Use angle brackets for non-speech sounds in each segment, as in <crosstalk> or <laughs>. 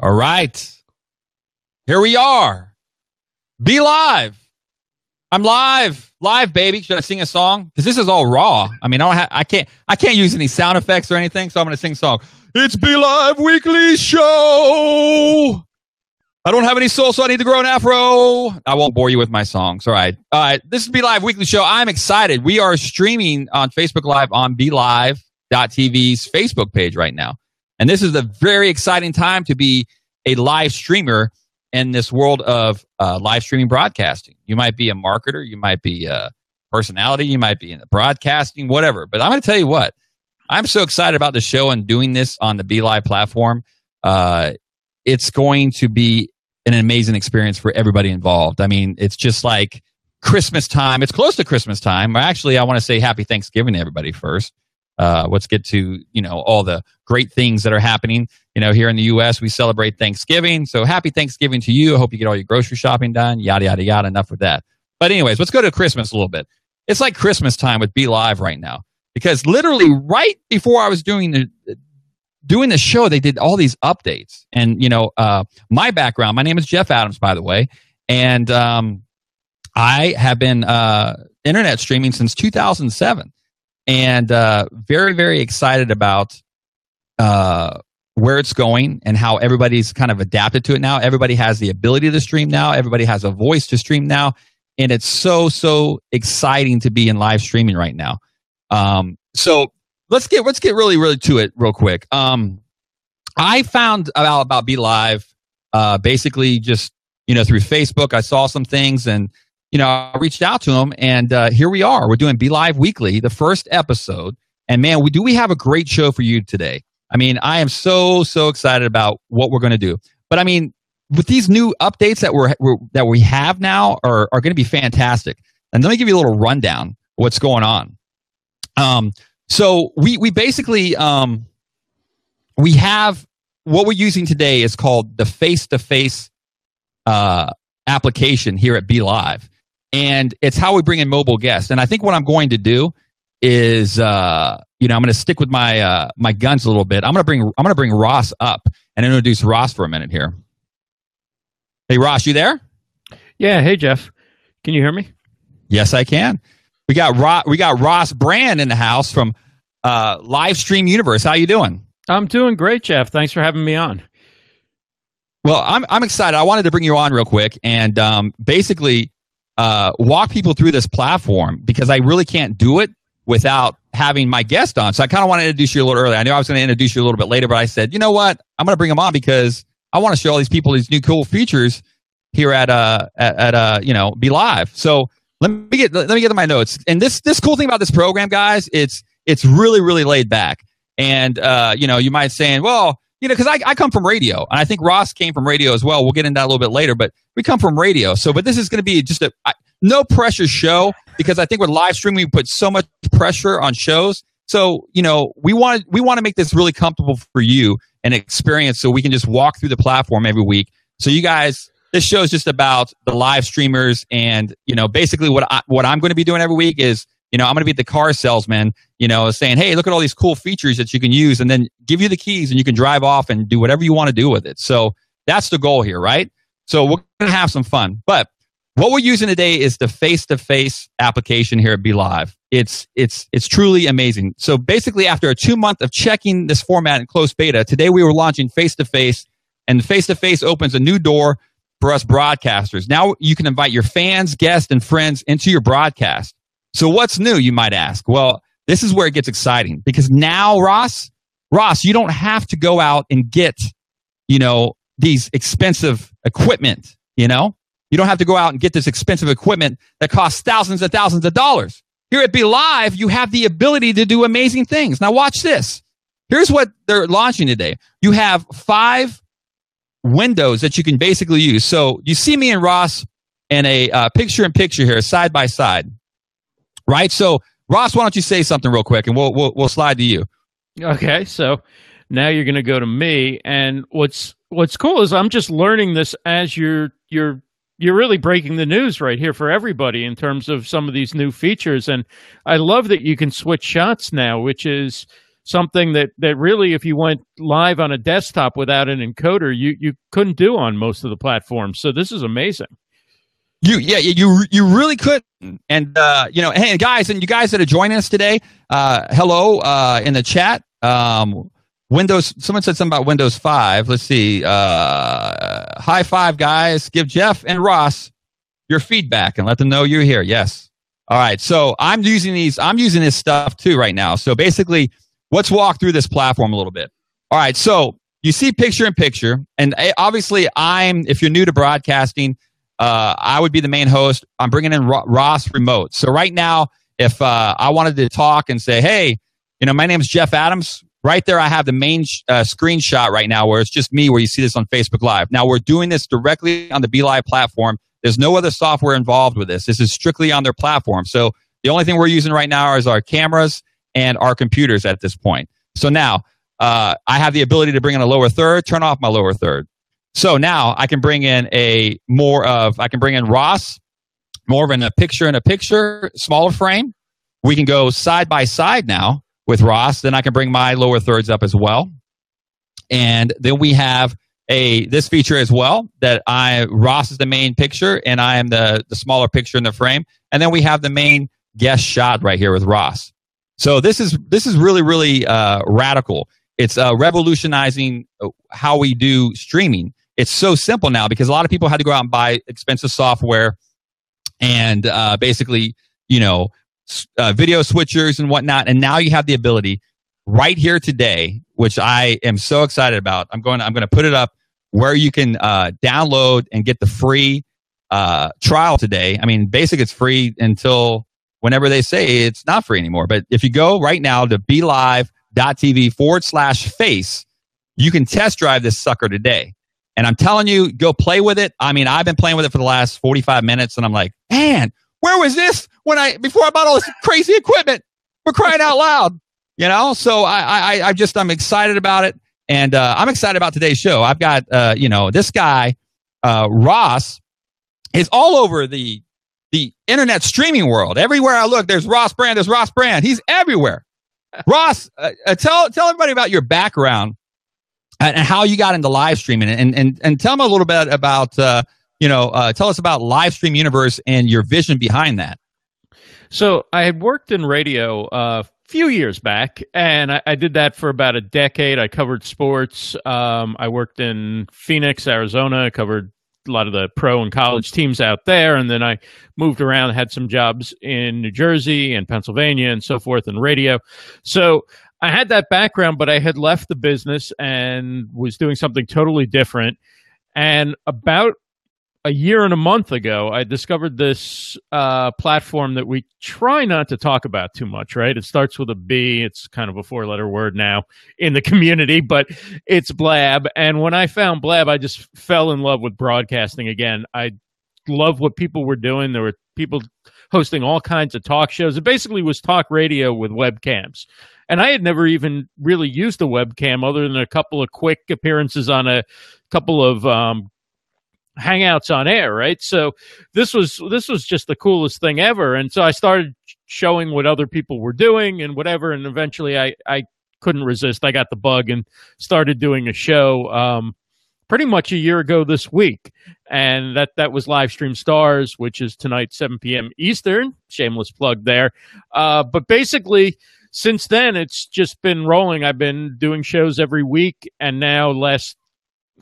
All right. Here we are. Be live. I'm live. Live, baby. Should I sing a song? Because this is all raw. I mean, I don't have, I can't, I can't use any sound effects or anything, so I'm gonna sing a song. It's Be Live Weekly Show. I don't have any soul, so I need to grow an afro. I won't bore you with my songs. All right. All right. This is Be Live Weekly Show. I'm excited. We are streaming on Facebook Live on BeLive.tv's Facebook page right now. And this is a very exciting time to be a live streamer in this world of uh, live streaming broadcasting. You might be a marketer, you might be a personality, you might be in the broadcasting, whatever. But I'm going to tell you what, I'm so excited about the show and doing this on the Be Live platform. Uh, it's going to be an amazing experience for everybody involved. I mean, it's just like Christmas time. It's close to Christmas time. Actually, I want to say happy Thanksgiving to everybody first. Uh, let's get to you know all the great things that are happening. You know, here in the U.S., we celebrate Thanksgiving. So happy Thanksgiving to you. I hope you get all your grocery shopping done. Yada yada yada. Enough with that. But anyways, let's go to Christmas a little bit. It's like Christmas time with Be Live right now because literally right before I was doing the doing the show, they did all these updates. And, you know, uh, my background, my name is Jeff Adams, by the way. And um, I have been uh, internet streaming since 2007 and uh, very, very excited about uh, where it's going and how everybody's kind of adapted to it now. Everybody has the ability to stream now, everybody has a voice to stream now. And it's so, so exciting to be in live streaming right now. Um, so let's get let's get really really to it real quick. Um, I found out about Be Live uh, basically just you know through Facebook. I saw some things and you know I reached out to him, and uh, here we are. We're doing Be Live weekly, the first episode. And man, we do we have a great show for you today. I mean, I am so so excited about what we're going to do. But I mean, with these new updates that we're, we're that we have now are are going to be fantastic. And let me give you a little rundown what's going on. Um, so we we basically um, we have what we're using today is called the face to face application here at Be Live, and it's how we bring in mobile guests. And I think what I'm going to do is uh, you know I'm going to stick with my uh, my guns a little bit. I'm going to bring I'm going to bring Ross up and introduce Ross for a minute here. Hey Ross, you there? Yeah. Hey Jeff, can you hear me? Yes, I can. We got Ross, we got Ross Brand in the house from uh, Livestream Universe. How you doing? I'm doing great, Jeff. Thanks for having me on. Well, I'm I'm excited. I wanted to bring you on real quick and um, basically uh, walk people through this platform because I really can't do it without having my guest on. So I kind of want to introduce you a little early. I knew I was going to introduce you a little bit later, but I said, you know what? I'm going to bring him on because I want to show all these people these new cool features here at uh at, at uh you know be live. So let me get let me get to my notes. And this this cool thing about this program, guys, it's it's really really laid back. And uh, you know, you might saying, well, you know, because I, I come from radio, and I think Ross came from radio as well. We'll get into that a little bit later, but we come from radio. So, but this is going to be just a I, no pressure show because I think with live streaming we put so much pressure on shows. So, you know, we want we want to make this really comfortable for you and experience, so we can just walk through the platform every week. So, you guys this show is just about the live streamers and you know basically what I, what I'm going to be doing every week is you know I'm going to be the car salesman you know saying hey look at all these cool features that you can use and then give you the keys and you can drive off and do whatever you want to do with it so that's the goal here right so we're going to have some fun but what we're using today is the face-to-face application here at Be Live. It's it's it's truly amazing. So basically, after a two month of checking this format in closed beta, today we were launching face-to-face, and face-to-face opens a new door for us broadcasters. Now you can invite your fans, guests, and friends into your broadcast. So what's new, you might ask? Well, this is where it gets exciting because now, Ross, Ross, you don't have to go out and get, you know, these expensive equipment, you know? You don't have to go out and get this expensive equipment that costs thousands and thousands of dollars. Here at Be Live, you have the ability to do amazing things. Now watch this. Here's what they're launching today. You have five windows that you can basically use. So you see me and Ross in a uh, picture in picture here, side by side, right? So Ross, why don't you say something real quick, and we'll we'll, we'll slide to you. Okay, so now you're going to go to me, and what's what's cool is I'm just learning this as you're you're you're really breaking the news right here for everybody in terms of some of these new features, and I love that you can switch shots now, which is something that that really, if you went live on a desktop without an encoder, you you couldn't do on most of the platforms. So this is amazing. You yeah you you really could. And uh, you know hey guys and you guys that are joining us today uh, hello uh, in the chat. Um, Windows someone said something about Windows 5 let's see uh, high five guys. Give Jeff and Ross your feedback and let them know you're here. Yes. All right. So I'm using these I'm using this stuff too right now. So basically let's walk through this platform a little bit. All right. So you see picture in picture. And eh, obviously I'm if you're new to broadcasting uh, I would be the main host. I'm bringing in Ross remote. So right now, if uh, I wanted to talk and say, hey, you know, my name is Jeff Adams. Right there, I have the main sh- uh, screenshot right now where it's just me, where you see this on Facebook Live. Now we're doing this directly on the BeLive platform. There's no other software involved with this. This is strictly on their platform. So the only thing we're using right now is our cameras and our computers at this point. So now uh, I have the ability to bring in a lower third, turn off my lower third. So now I can bring in a more of, I can bring in Ross, more of in a picture in a picture, smaller frame. We can go side by side now with Ross. Then I can bring my lower thirds up as well. And then we have a this feature as well that I Ross is the main picture and I am the the smaller picture in the frame. And then we have the main guest shot right here with Ross. So this is this is really really uh, radical. It's uh, revolutionizing uh, how we do streaming it's so simple now because a lot of people had to go out and buy expensive software and uh, basically, you know, uh, video switchers and whatnot. And now you have the ability right here today, which I am so excited about. I'm going. I'm going to put it up where you can uh, download and get the free uh, trial today. I mean, basic it's free until whenever they say it's not free anymore. But if you go right now to belive.tv forward slash face, you can test drive this sucker today. And I'm telling you, go play with it. I mean, I've been playing with it for the last 45 minutes and I'm like, man, where was this when I, before I bought all this crazy equipment? We're crying out loud, <laughs> you know? So I, I, I just, I'm excited about it. And, uh, I'm excited about today's show. I've got, uh, you know, this guy, uh, Ross is all over the, the internet streaming world. Everywhere I look, there's Ross Brand. There's Ross Brand. He's everywhere. Ross, uh, uh, tell, tell everybody about your background and, how you got into live streaming and, and, and tell them a little bit about, uh, you know, uh, tell us about live stream universe and your vision behind that. So I had worked in radio uh, a few years back, and I, I, did that for about a decade. I covered sports. Um, I worked in Phoenix, Arizona. I covered a lot of the pro and college teams out there, and then I moved around, had some jobs in New Jersey and Pennsylvania and so forth in radio. So I had that background, but I had left the business and was doing something totally different. And about a year and a month ago, I discovered this uh, platform that we try not to talk about too much, right? It starts with a B. It's kind of a four letter word now in the <laughs> community, but it's Blab. And when I found Blab, I just fell in love with broadcasting again. I love what people were doing. There were people hosting all kinds of talk shows. It basically was talk radio with webcams. And I had never even really used a webcam other than a couple of quick appearances on a couple of um, hangouts on air, right? So this was this was just the coolest thing ever. And so I started showing what other people were doing and whatever. And eventually I I couldn't resist. I got the bug and started doing a show. Um, pretty much a year ago this week, and that that was live stream stars, which is tonight 7 p.m. Eastern. Shameless plug there. Uh, but basically, since then, it's just been rolling. I've been doing shows every week, and now last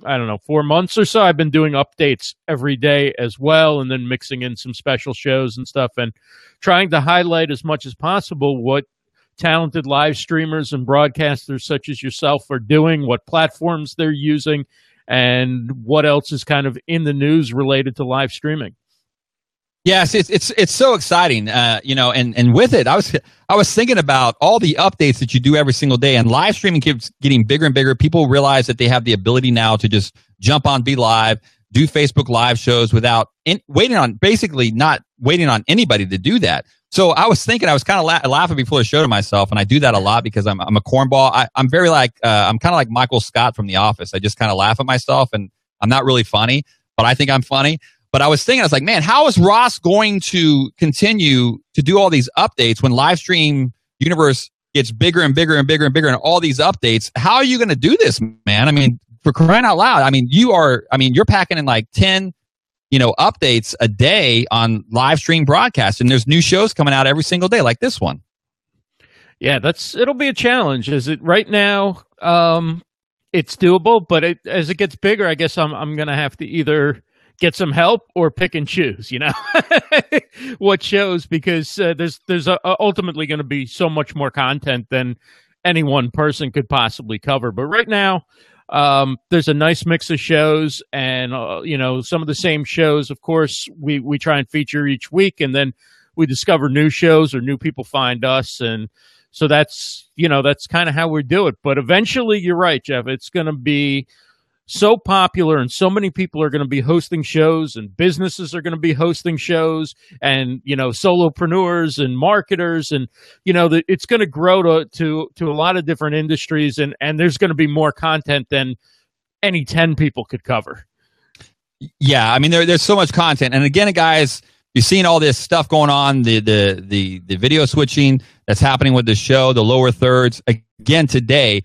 I don't know four months or so, I've been doing updates every day as well, and then mixing in some special shows and stuff, and trying to highlight as much as possible what talented live streamers and broadcasters such as yourself are doing, what platforms they're using, and what else is kind of in the news related to live streaming. Yes, it's it's it's so exciting, uh, you know, and and with it, I was I was thinking about all the updates that you do every single day, and live streaming keeps getting bigger and bigger. People realize that they have the ability now to just jump on, BeLive, do Facebook live shows without in, waiting on basically not waiting on anybody to do that. So I was thinking, I was kind of la- laughing before the show to myself, and I do that a lot because I'm I'm a cornball. I, am very like uh, I'm kind of like Michael Scott from The Office. I just kind of laugh at myself, and I'm not really funny, but I think I'm funny. But I was thinking, I was like, man, how is Ross going to continue to do all these updates when live stream universe gets bigger and bigger and bigger and bigger and all these updates. How are you going to do this, man? I mean, for crying out loud, I mean, you are, I mean, you're packing in like 10, you know, updates a day on live stream broadcast and there's new shows coming out every single day like this one. Yeah, that's, it'll be a challenge. Is it right now? Um, it's doable, but it, as it gets bigger, I guess I'm, I'm going to have to either, get some help or pick and choose you know <laughs> what shows because uh, there's there's uh, ultimately going to be so much more content than any one person could possibly cover but right now um, there's a nice mix of shows and uh, you know some of the same shows of course we we try and feature each week and then we discover new shows or new people find us. And so that's you know that's kind of how we do it. But eventually you're right jeff it's going to be so popular and so many people are going to be hosting shows and businesses are going to be hosting shows and you know solopreneurs and marketers and you know the, it's going to grow to to to a lot of different industries and and there's going to be more content than any 10 people could cover. Yeah i mean there, there's so much content. And again guys you've seen all this stuff going on the the the the video switching that's happening with the show the lower thirds. Again today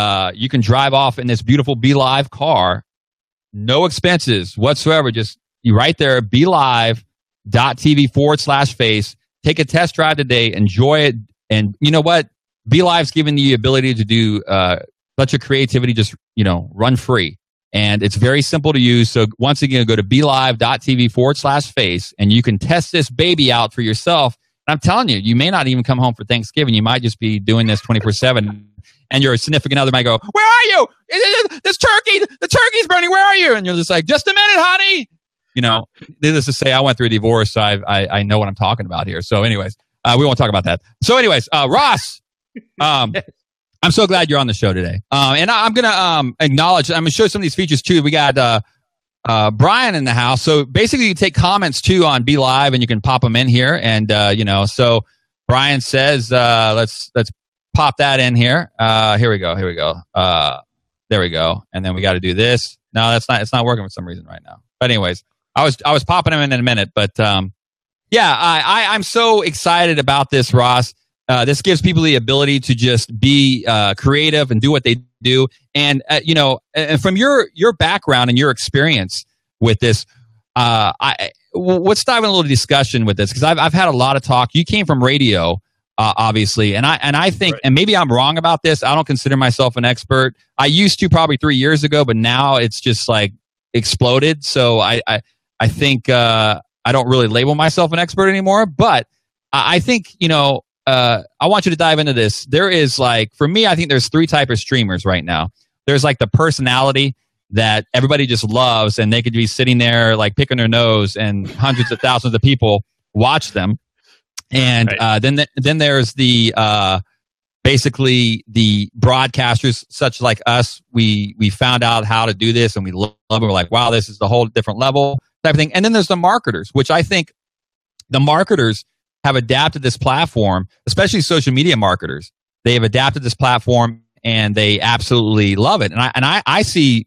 uh, you can drive off in this beautiful BeLive car, no expenses whatsoever. Just you right there, BeLive.tv forward slash face. Take a test drive today, enjoy it. And you know what? BeLive's giving you the ability to do, uh, let your creativity just, you know, run free. And it's very simple to use. So once again, go to BeLive.tv forward slash face and you can test this baby out for yourself. And I'm telling you, you may not even come home for Thanksgiving. You might just be doing this 24 7 and your significant other might go, "Where are you? This turkey, the turkey's burning. Where are you?" And you're just like, "Just a minute, honey." You know, needless to say, I went through a divorce, so I I, I know what I'm talking about here. So, anyways, uh, we won't talk about that. So, anyways, uh, Ross, um, <laughs> I'm so glad you're on the show today. Um, and I, am gonna um acknowledge. I'm gonna show some of these features too. We got uh, uh, Brian in the house. So basically, you take comments too on Be Live, and you can pop them in here. And uh, you know, so Brian says, uh, let's let's pop that in here. Uh, here we go. Here we go. Uh, there we go. And then we got to do this. No, that's not. It's not working for some reason right now. But anyways, I was I was popping them in in a minute. But um, yeah, I, I I'm so excited about this, Ross. Uh, this gives people the ability to just be uh, creative and do what they do. And uh, you know, and from your your background and your experience with this, uh, I let's dive in a little discussion with this because I've I've had a lot of talk. You came from radio uh, obviously. And I and I think, right. and maybe I'm wrong about this. I don't consider myself an expert. I used to probably three years ago, but now it's just like exploded. So I I, I think uh, I don't really label myself an expert anymore. But I, I think you know. Uh, I want you to dive into this. There is like, for me, I think there's three type of streamers right now. There's like the personality that everybody just loves, and they could be sitting there like picking their nose, and hundreds of thousands of people watch them and right. uh, then then there's the uh, basically the broadcasters such like us. We we found out how to do this and we love it. We're like, wow, this is the whole different level type of thing. And then there's the marketers, which I think the marketers have adapted this platform, especially social media marketers. They have adapted this platform and they absolutely love it. And I and I, I see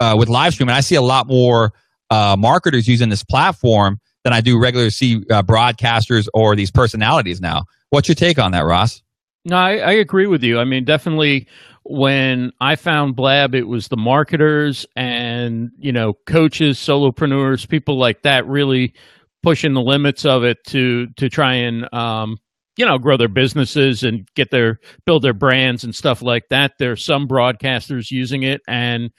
uh, with live streaming, I see a lot more uh, marketers using this platform than I do regular see uh, broadcasters or these personalities now. What's your take on that, Ross? No, I, I agree with you. I mean, definitely when I found Blab, it was the marketers and, you know, coaches, solopreneurs, people like that really pushing the limits of it to to try and um, you know grow their businesses and get their build their brands and stuff like that there's some broadcasters using it and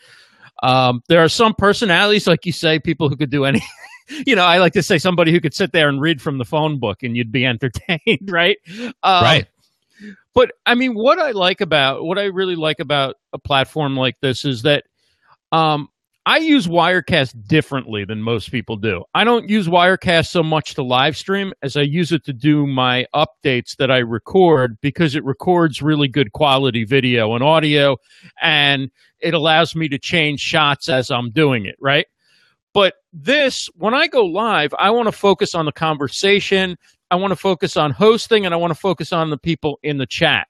um, there are some personalities like you say people who could do any <laughs> you know, I like to say somebody who could sit there and read from the phone book and you'd be <laughs> entertained, right? Um, right. But I mean, what I like about what I really like about a platform like this is that um, I use Wirecast differently than most people do. I don't use Wirecast so much to live stream as I use it to do my updates that I record because it records really good quality video and audio and it allows me to change shots as I'm doing it, right? But this, when I go live, I want to focus on the conversation. I want to focus on hosting and I want to focus on the people in the chat.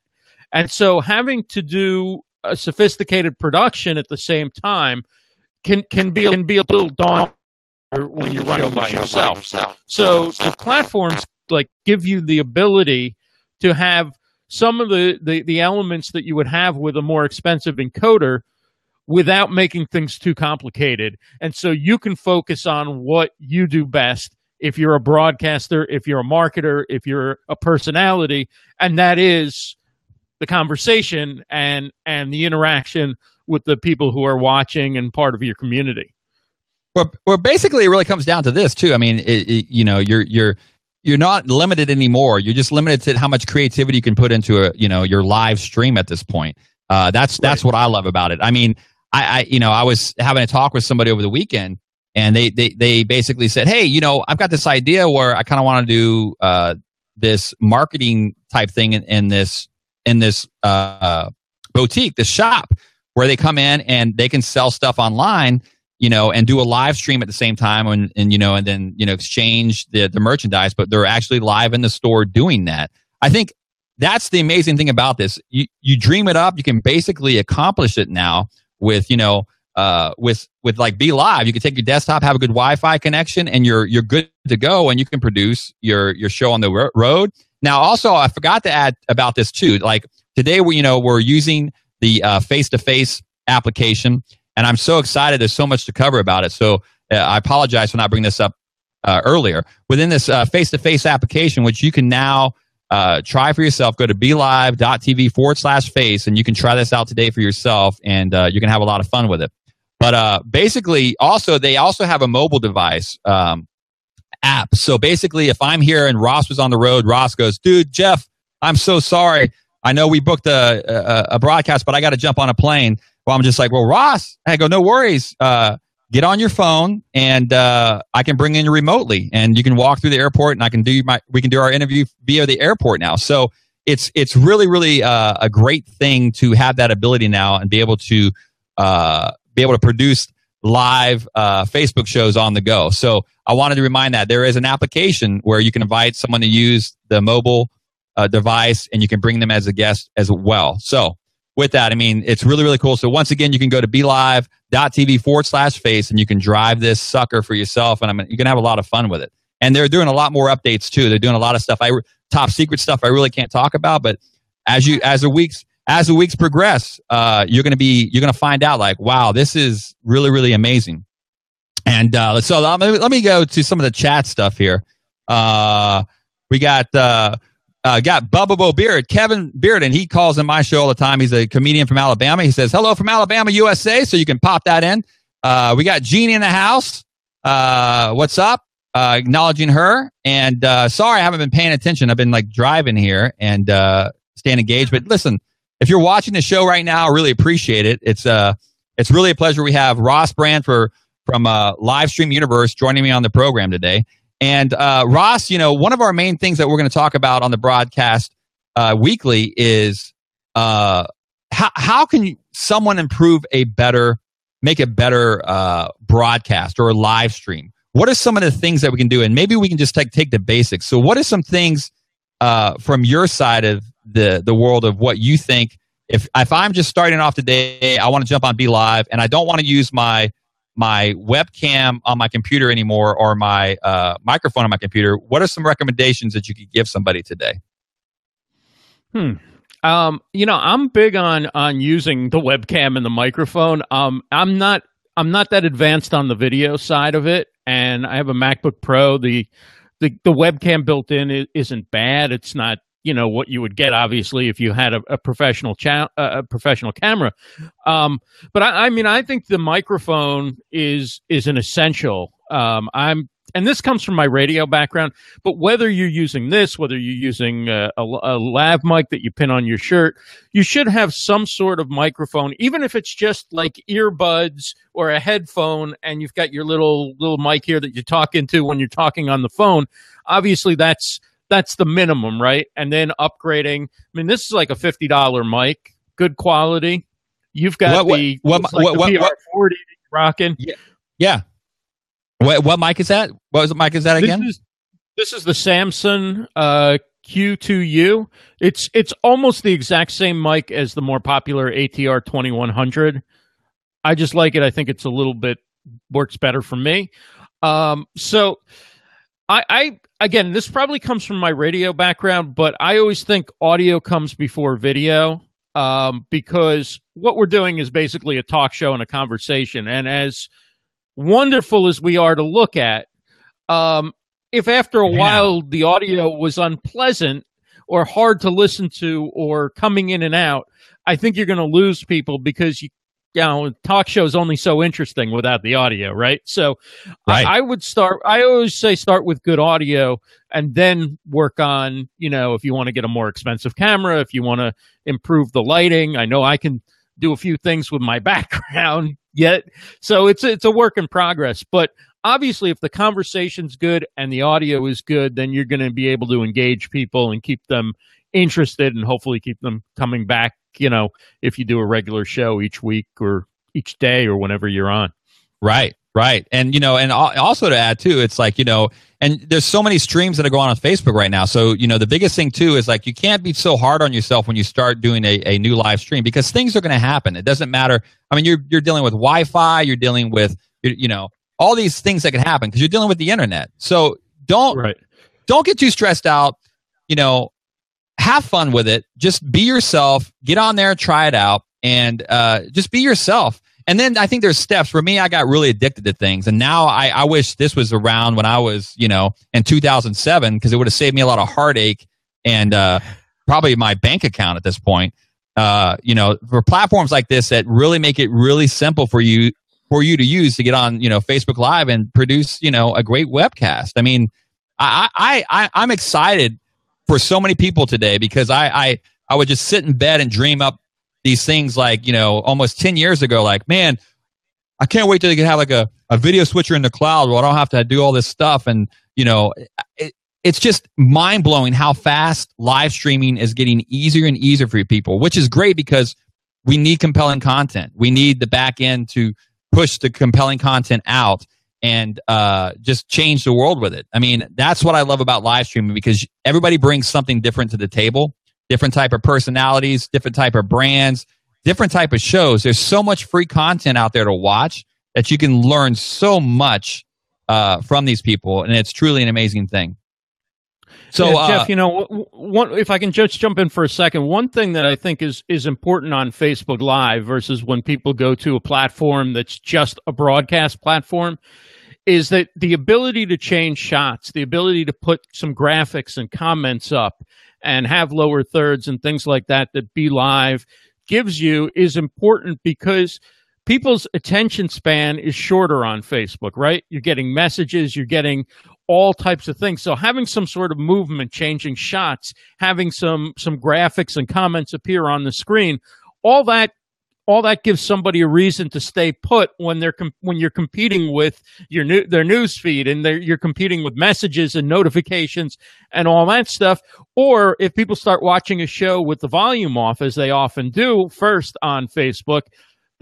And so having to do a sophisticated production at the same time can, can be, can be a little daunting when you're running by yourself. So the platforms like give you the ability to have some of the, the the elements that you would have with a more expensive encoder without making things too complicated. And so you can focus on what you do best if you're a broadcaster, if you're a marketer, if you're a personality, and that is the conversation and and the interaction with the people who are watching and part of your community. Well, well, basically, it really comes down to this too. I mean, it, it, you know, you're you're you're not limited anymore. You're just limited to how much creativity you can put into a you know your live stream at this point. Uh, that's that's what I love about it. I mean, I, I you know I was having a talk with somebody over the weekend, and they they they basically said, hey, you know, I've got this idea where I kind of want to do uh, this marketing type thing in, in this in this uh, boutique, this shop, where they come in and they can sell stuff online you know, and do a live stream at the same time and, and you know, and then, you know, exchange the, the merchandise, but they're actually live in the store doing that. I think that's the amazing thing about this. You, you dream it up, you can basically accomplish it now with, you know, uh, with, with like BeLive. You can take your desktop, have a good Wi-Fi connection and you're, you're good to go and you can produce your, your show on the road. Now, also, I forgot to add about this too. Like today, we, you know, we're using the face to face application and I'm so excited. There's so much to cover about it. So uh, I apologize for not bringing this up uh, earlier. Within this face to face application, which you can now uh, try for yourself, go to belive.tv forward slash face, and you can try this out today for yourself, and uh, you can have a lot of fun with it. But uh, basically, also, they also have a mobile device. Um, app. So basically, if I'm here and Ross was on the road, Ross goes, dude, Jeff, I'm so sorry. I know we booked a, a, a broadcast, but I got to jump on a plane. Well, I'm just like, well, Ross, I go, no worries. Uh, get on your phone and uh, I can bring in remotely and you can walk through the airport and I can do my, we can do our interview via the airport now. So it's, it's really, really uh, a great thing to have that ability now and be able to uh, be able to produce live uh, Facebook shows on the go. So I wanted to remind that there is an application where you can invite someone to use the mobile uh, device and you can bring them as a guest as well. So with that, I mean, it's really, really cool. So once again, you can go to belive.tv forward slash face and you can drive this sucker for yourself. And I mean, you can have a lot of fun with it. And they're doing a lot more updates too. They're doing a lot of stuff. I top secret stuff I really can't talk about, but as you, as the weeks, as the weeks progress, uh, you're going to be, you're going to find out like, wow, this is really, really amazing. And, uh, so let me, let me go to some of the chat stuff here. Uh, we got, uh, uh, got Bubba Bo Beard, Kevin Beard, and he calls in my show all the time. He's a comedian from Alabama. He says, hello from Alabama, USA. So you can pop that in. Uh, we got Jeannie in the house. Uh, what's up? Uh, acknowledging her. And, uh, sorry, I haven't been paying attention. I've been like driving here and, uh, staying engaged. But listen, if you're watching the show right now, I really appreciate it. It's, uh, it's really a pleasure. We have Ross Brand for, from, uh, Livestream Universe joining me on the program today. And uh, Ross, you know, one of our main things that we're going to talk about on the broadcast uh, weekly is uh, how how can someone improve a better, make a better uh, broadcast or a live stream? What are some of the things that we can do? And maybe we can just take take the basics. So, what are some things uh, from your side of the the world of what you think? If if I'm just starting off today, I want to jump on Be Live, and I don't want to use my my webcam on my computer anymore or my uh, microphone on my computer, what are some recommendations that you could give somebody today? Hmm. Um, you know, I'm big on on using the webcam and the microphone. Um, I'm not I'm not that advanced on the video side of it, and I have a MacBook Pro. The the, the webcam built in isn't bad. It's not you know what you would get obviously if you had a, a professional cha- a professional camera. Um, but I, I, mean i think the microphone is is an essential. Um, i'm and this comes from my radio background but whether you're using this whether you're using a, a, a lav mic that you pin on your shirt you should have some sort of microphone even if it's just like earbuds or a headphone and you've got your little little mic here that you talk into when you're talking on the phone. Obviously that's that's the minimum, right? And then upgrading. I mean, this is like a fifty dollar mic, good quality. You've got what, the what, what, like what, the what, forty rocking. Yeah. yeah. What, what mic is that? What was the mic is that again? This is, this is the Samson uh, Q2U. It's it's almost the exact same mic as the more popular ATR 2100. I just like it. I think it's a little bit works better for me. Um, so I, I again, this probably comes from my radio background, but I always think audio comes before video um, because what we're doing is basically a talk show and a conversation. And as wonderful as we are to look at, um, if after a yeah. while the audio was unpleasant or hard to listen to or coming in and out, I think you're going to lose people because you you know, talk show is only so interesting without the audio, right? So right. I, I, would start, I always say start with good audio and then work on, you know, if you want to get a more expensive camera, if you want to improve the lighting. I know I can do a few things with my <laughs> background yet. So it's, it's a work in progress, but obviously if the conversation's good and the audio is good, then you're going to be able to engage people and keep them interested and hopefully keep them coming back you know, if you do a regular show each week or each day or whenever you're on. Right, right. And, you know, and also to add too, it's like, you know, and there's so many streams that are going on on Facebook right now. So, you know, the biggest thing too is like you can't be so hard on yourself when you start doing a, a new live stream because things are going to happen. It doesn't matter. I mean, you're, you're dealing with Wi Fi, you're dealing with, you know, all these things that can happen because you're dealing with the internet. So don't, right. don't get too stressed out. You know, have fun with it. Just be yourself. Get on there, try it out, and uh, just be yourself. And then I think there's steps. For me, I got really addicted to things, and now I, I wish this was around when I was, you know, in 2007 because it would have saved me a lot of heartache and uh, probably my bank account at this point. Uh, you know, for platforms like this that really make it really simple for you for you to use to get on, you know, Facebook Live and produce, you know, a great webcast. I mean, I I, I I'm excited for so many people today because I, I, I would just sit in bed and dream up these things like, you know, almost 10 years ago, like, man, I can't wait till they can have like a, a video switcher in the cloud where I don't have to do all this stuff. And, you know, it, it's just mind blowing how fast live streaming is getting easier and easier for people, which is great because we need compelling content. We need the back end to push the compelling content out and uh, just change the world with it. I mean, that's what I love about live streaming because everybody brings something different to the table, different type of personalities, different type of brands, different type of shows. There's so much free content out there to watch that you can learn so much uh, from these people, and it's truly an amazing thing. So, Jeff, uh, you know, one, if I can just jump in for a second, one thing that I think is is important on Facebook Live versus when people go to a platform that's just a broadcast platform is that the ability to change shots, the ability to put some graphics and comments up and have lower thirds and things like that that Be Live gives you is important because people's attention span is shorter on Facebook, right? You're getting messages, you're getting all types of things. So having some sort of movement, changing shots, having some some graphics and comments appear on the screen, all that all that gives somebody a reason to stay put when they're com- when you're competing with your new their news feed and you're competing with messages and notifications and all that stuff. Or if people start watching a show with the volume off as they often do first on Facebook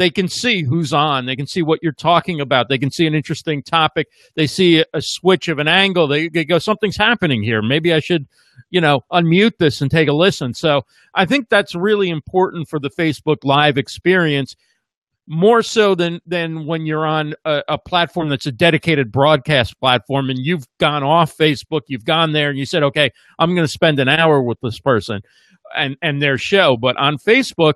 they can see who's on. They can see what you're talking about. They can see an interesting topic. They see a, switch of an angle. They, they go, something's happening here. Maybe I should, you know, unmute this and take a listen. So I think that's really important for the Facebook Live experience more so than than when you're on a, a, platform that's a dedicated broadcast platform and you've gone off Facebook, you've gone there and you said, okay, I'm going to spend an hour with this person and and their show. But on Facebook,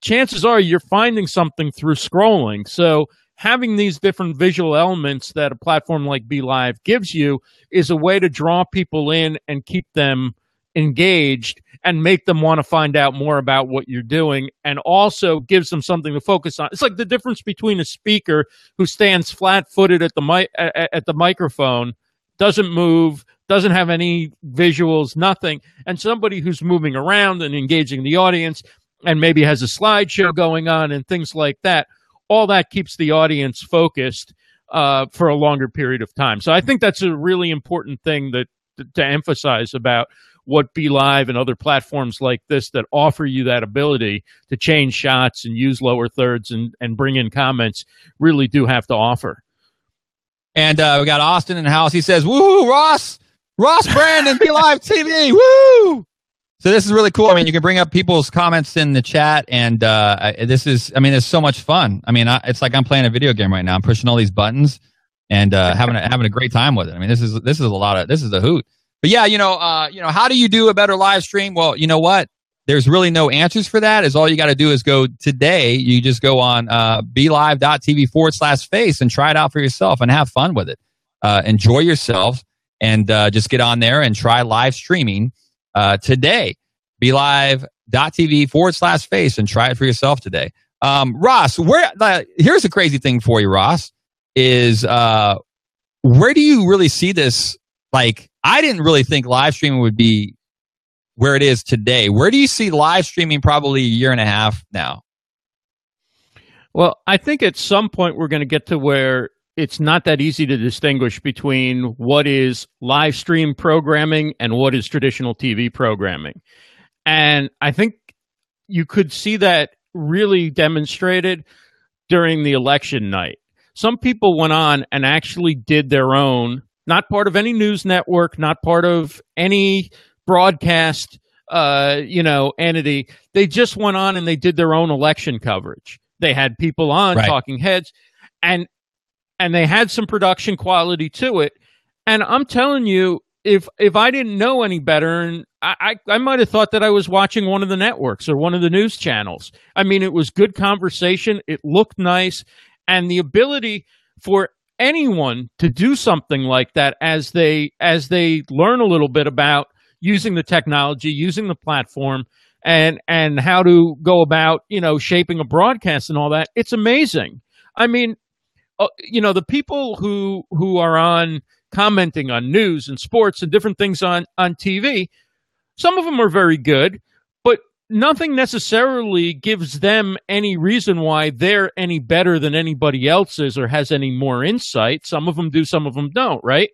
chances are you're finding something through scrolling. So having these different visual elements that a platform like Be Live gives you is a way to draw people in and keep them engaged and make them want to find out more about what you're doing and also gives them something to focus on. It's like the difference between a speaker who stands flat-footed at the mi- at the microphone, doesn't move, doesn't have any visuals, nothing, and somebody who's moving around and engaging the audience and maybe has a slideshow going on and things like that. All that keeps the audience focused uh, for a longer period of time. So I think that's a really important thing that to emphasize about what Be Live and other platforms like this that offer you that ability to change shots and use lower thirds and, and bring in comments really do have to offer. And uh, we got Austin in the house. He says, Woo, Ross, Ross Brandon, Be Live TV. Woo! So this is really cool. I mean, you can bring up people's comments in the chat, and uh, this is, I mean, it's so much fun. I mean, I, it's like I'm playing a video game right now. I'm pushing all these buttons. and uh, having a, having a great time with it. I mean, this is this is a lot of this is a hoot. But yeah, you know, uh, you know, how do you do a better live stream? Well, you know what? There's really no answers for that. Is all you got to do is go today. You just go on uh, BeLive.tv forward slash face and try it out for yourself and have fun with it. Uh, enjoy yourself and uh, just get on there and try live streaming uh, today. Be BeLive.tv forward slash face and try it for yourself today. Um, Ross, where uh, here's a crazy thing for you, Ross, is uh, where do you really see this? Like, I didn't really think live streaming would be where it is today. Where do you see live streaming probably a year and a half now? Well, I think at some point we're going to get to where it's not that easy to distinguish between what is live stream programming and what is traditional TV programming. And I think you could see that really demonstrated during the election night. Some people went on and actually did their own, not part of any news network, not part of any broadcast uh, you know, entity. They just went on and they did their own election coverage. They had people on right. talking heads and and they had some production quality to it. And I'm telling you, if if I didn't know any better, and I, I, I might have thought that I was watching one of the networks or one of the news channels. I mean, it was good conversation. It looked nice, and the ability for anyone to do something like that as they as they learn a little bit about using the technology, using the platform, and and how to go about you know shaping a broadcast and all that. It's amazing. I mean, Oh, you know, the people who who are on commenting on news and sports and different things on on TV, some of them are very good, but nothing necessarily gives them any reason why they're any better than anybody else is or has any more insight. Some of them do, some of them don't, right?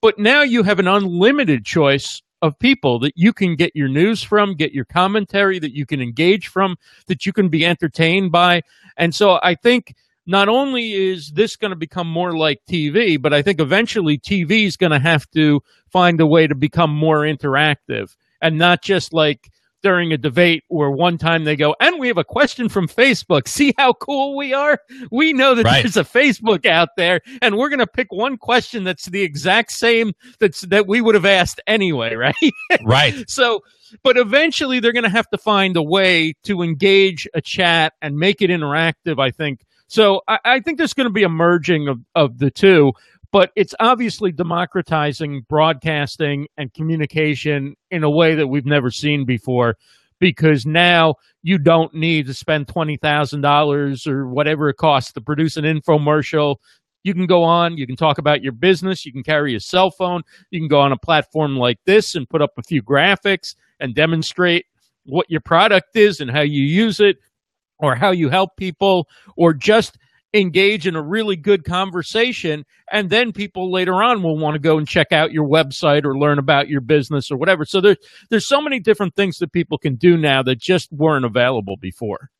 But now you have an unlimited choice of people that you can get your news from, get your commentary that you can engage from, that you can be entertained by. And so I think not only is this going to become more like TV, but I think eventually TV is going to have to find a way to become more interactive and not just like during a debate where one time they go, and we have a question from Facebook. See how cool we are? We know that right. there's a Facebook out there, and we're going to pick one question that's the exact same that's that we would have asked anyway, <laughs> right? Right. so, but eventually they're going to have to find a way to engage a chat and make it interactive. I think so. I, I think there's going to be a merging of of the two but it's obviously democratizing broadcasting and communication in a way that we've never seen before because now you don't need to spend $20,000 or whatever it costs to produce an infomercial. You can go on, you can talk about your business, you can carry a cell phone, you can go on a platform like this and put up a few graphics and demonstrate what your product is and how you use it or how you help people or just engage in a really good conversation and then people later on will want to go and check out your website or learn about your business or whatever. So there's there's so many different things that people can do now that just weren't available before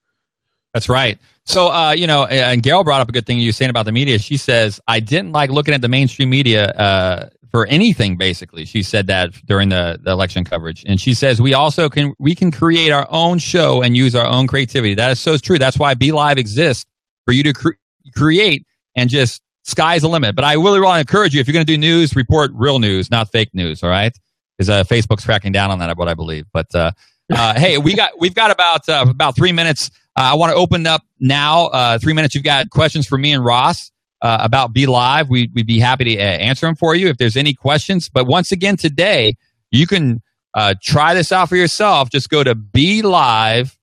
that's right so uh, you know and gail brought up a good thing you were saying about the media she says i didn't like looking at the mainstream media uh, for anything basically she said that during the, the election coverage and she says we also can we can create our own show and use our own creativity that is so true that's why Be Live exists for you to cre- create and just sky's the limit. But I really want to encourage you if you're going to do news, report real news, not fake news. All right, because uh, Facebook's cracking down on that, what I believe. But uh, uh, hey, we got we've got about uh, about three minutes. Uh, I want to open up now. Uh, three minutes. You've got questions for me and Ross about BeLive. We, we'd be happy to answer them for you if there's any questions. But once again, today you can try this out for yourself. Just go to BeLive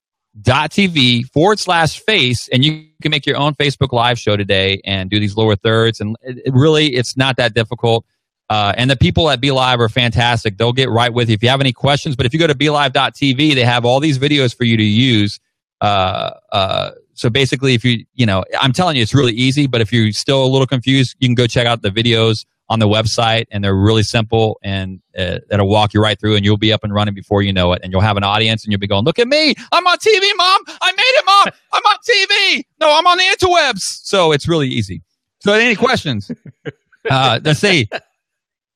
TV forward slash face, and you can make your own Facebook Live show today and do these lower thirds. And it, it really, it's not that difficult. Uh, and the people at be live are fantastic. They'll get right with you if you have any questions. But if you go to be BeLive.tv, they have all these videos for you to use. Uh, uh, so basically, if you, you know, I'm telling you, it's really easy. But if you're still a little confused, you can go check out the videos on the website and they're really simple and uh, that'll walk you right through and you'll be up and running before you know it and you'll have an audience and you'll be going look at me! I'm on tv mom! I made it mom! <laughs> I'm on tv no i'm on the interwebs! So it's really easy. So any questions? <laughs> Uh let's see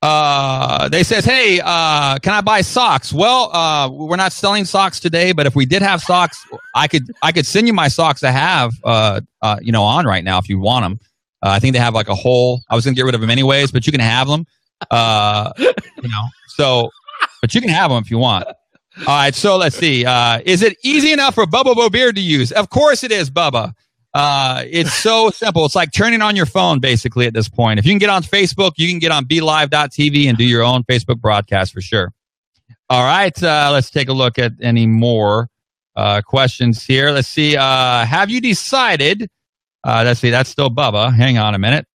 uh they says hey uh can i buy socks well uh we're not selling socks today but if we did have socks i could i could send you my socks i have uh uh you know on right now if you want them Uh, I think they have like a whole. I was to get rid of them anyways, but you can have them. Uh, you know, so but you can have them if you want. All right, so let's see. Uh, is it easy enough for Bubba Bo Beard to use? Of course it is, Bubba. Uh, it's so <laughs> simple. It's like turning on your phone basically at this point. If you can get on Facebook, you can get on BeLive.tv and do your own Facebook broadcast for sure. All right, uh, let's take a look at any more uh, questions here. Let's see. Uh, have you decided? Uh, let's see. That's still Bubba. Hang on a minute.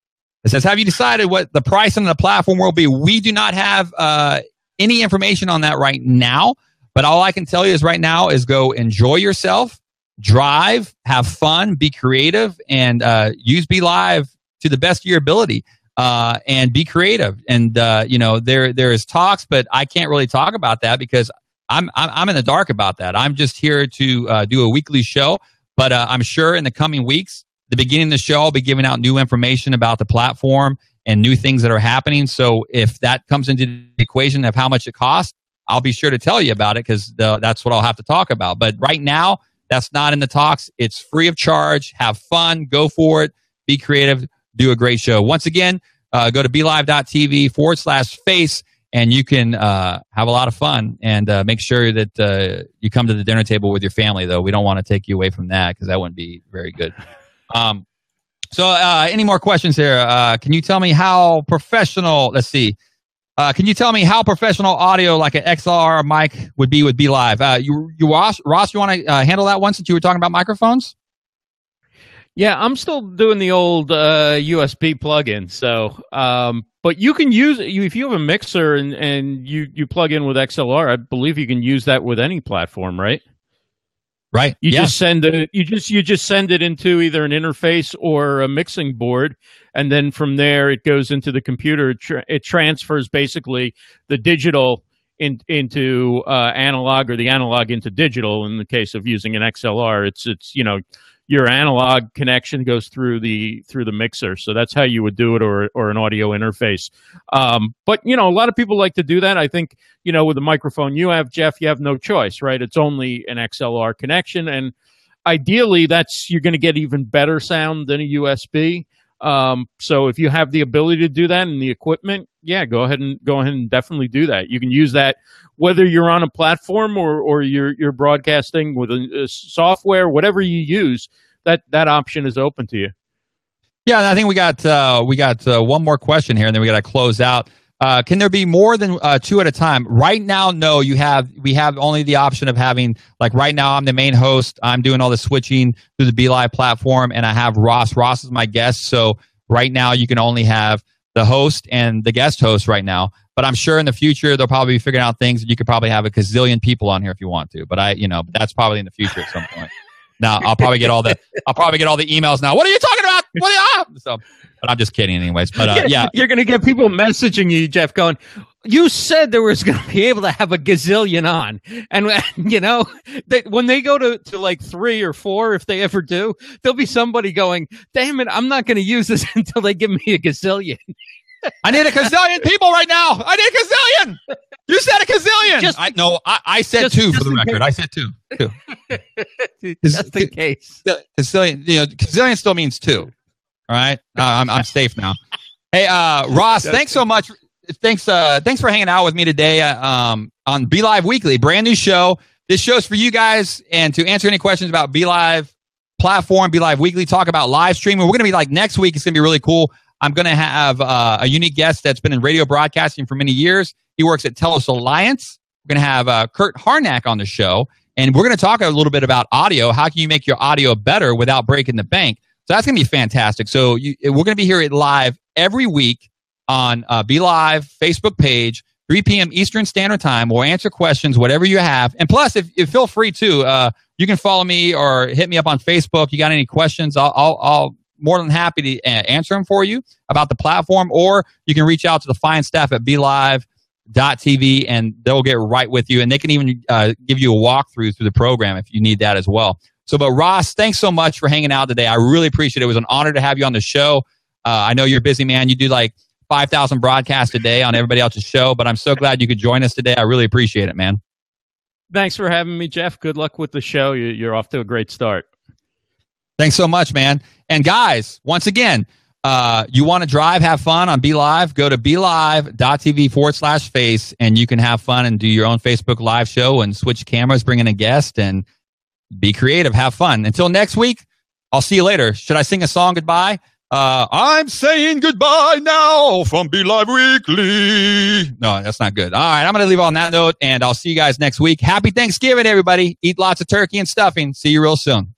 It says, "Have you decided what the price on the platform will be?" We do not have uh, any information on that right now, but all I can tell you is right now is go enjoy yourself, drive, have fun, be creative, and uh, use BeLive to the best of your ability uh, and be creative. And uh, you know, there there is talks, but I can't really talk about that because I'm I'm, I'm in the dark about that. I'm just here to uh, do a weekly show, but uh, I'm sure in the coming weeks, the beginning of the show, I'll be giving out new information about the platform and new things that are happening. So if that comes into the equation of how much it costs, I'll be sure to tell you about it because that's what I'll have to talk about. But right now, that's not in the talks. It's free of charge. Have fun. Go for it. Be creative do a great show. Once again, uh, go to belive.tv forward slash face and you can uh, have a lot of fun and uh, make sure that uh, you come to the dinner table with your family though we don't want to take you away from that because that wouldn't be very good <laughs> um, so uh, any more questions here uh, can you tell me how professional let's see uh, can you tell me how professional audio like an xlr mic would be with BeLive you, you ross, ross you want to handle that one since you were talking about microphones yeah, I'm still doing the old uh, USB plug-in. So, um, but you can use if you have a mixer and and you you plug in with XLR. I believe you can use that with any platform, right? Right. You yeah. just send it. You just you just send it into either an interface or a mixing board, and then from there it goes into the computer. It, tra- it transfers basically the digital in, into uh, analog or the analog into digital. In the case of using an XLR, it's it's you know your analog connection goes through the through the mixer. So that's how you would do it, or or an audio interface. Um, but you know, a lot of people like to do that. I think you know, with the microphone you have, Jeff, you have no choice, right? It's only an XLR connection, and ideally, that's you're going to get even better sound than a USB. Um, so if you have the ability to do that and the equipment, yeah, go ahead and go ahead and definitely do that. You can use that whether you're on a platform or, or you're you're broadcasting with a, a software, whatever you use. That that option is open to you. Yeah, I think we got uh, we got uh, one more question here, and then we got to close out. Uh, can there be more than uh, two at a time? Right now, no. You have we have only the option of having like right now. I'm the main host. I'm doing all the switching through the BeLive platform, and I have Ross. Ross is my guest. So right now, you can only have the host and the guest host right now. But I'm sure in the future they'll probably be figuring out things that you could probably have a gazillion people on here if you want to. But I, you know, that's probably in the future at some point. now I'll probably get all the I'll probably get all the emails now. What are you talking about? What are! So, but I'm just kidding, anyways. But uh, yeah, you're gonna get people messaging you, Jeff, going. You said there was going to be able to have a gazillion on, and <laughs> you know they, when they go to, to like three or four, if they ever do, there'll be somebody going, "Damn it, I'm not going to use this <laughs> until they give me a gazillion." I need a gazillion people right now. I need a gazillion. You said a gazillion. Just, I, no, I, I said just, two just for the record. Case. I said two. two. <laughs> just the case. Gazillion, you know, gazillion still means two. All right. Uh, I'm, I'm safe now. Hey, uh, Ross, thanks so much. Thanks, uh, thanks for hanging out with me today uh, um, on BeLive Weekly, brand new show. This show's for you guys and to answer any questions about BeLive platform, BeLive Weekly, talk about live streaming. We're going to be like next week. It's going to be really cool. I'm going to have uh, a unique guest that's been in radio broadcasting for many years. He works at Telos Alliance. We're going to have uh, Kirk Harnack on the show, and we're going to talk a little bit about audio. How can you make your audio better without breaking the bank? So that's going to be fantastic. So you, we're going to be here live every week on uh, BeLive Facebook page, 3 p.m. Eastern Standard Time. We'll answer questions, whatever you have. And plus, if, if feel free to, uh, you can follow me or hit me up on Facebook. You got any questions? I'll, I'll, I'll more than happy to uh, answer them for you about the platform, or you can reach out to the fine staff at BeLive.tv and they'll get right with you. And they can even uh, give you a walkthrough through the program if you need that as well. So, but Ross, thanks so much for hanging out today. I really appreciate it. It was an honor to have you on the show. Uh, I know you're a busy man. You do like 5,000 broadcasts a day on everybody else's show, but I'm so glad you could join us today. I really appreciate it, man. Thanks for having me, Jeff. Good luck with the show. You're off to a great start. Thanks so much, man. And guys, once again, uh, you want to drive, have fun on BeLive, go to BeLive.tv forward slash face and you can have fun and do your own Facebook live show and switch cameras, bring in a guest and be creative, have fun. Until next week, I'll see you later. Should I sing a song goodbye? Uh, I'm saying goodbye now from BeLive Weekly. No, that's not good. All right. I'm going to leave on that note and I'll see you guys next week. Happy Thanksgiving, everybody. Eat lots of turkey and stuffing. See you real soon.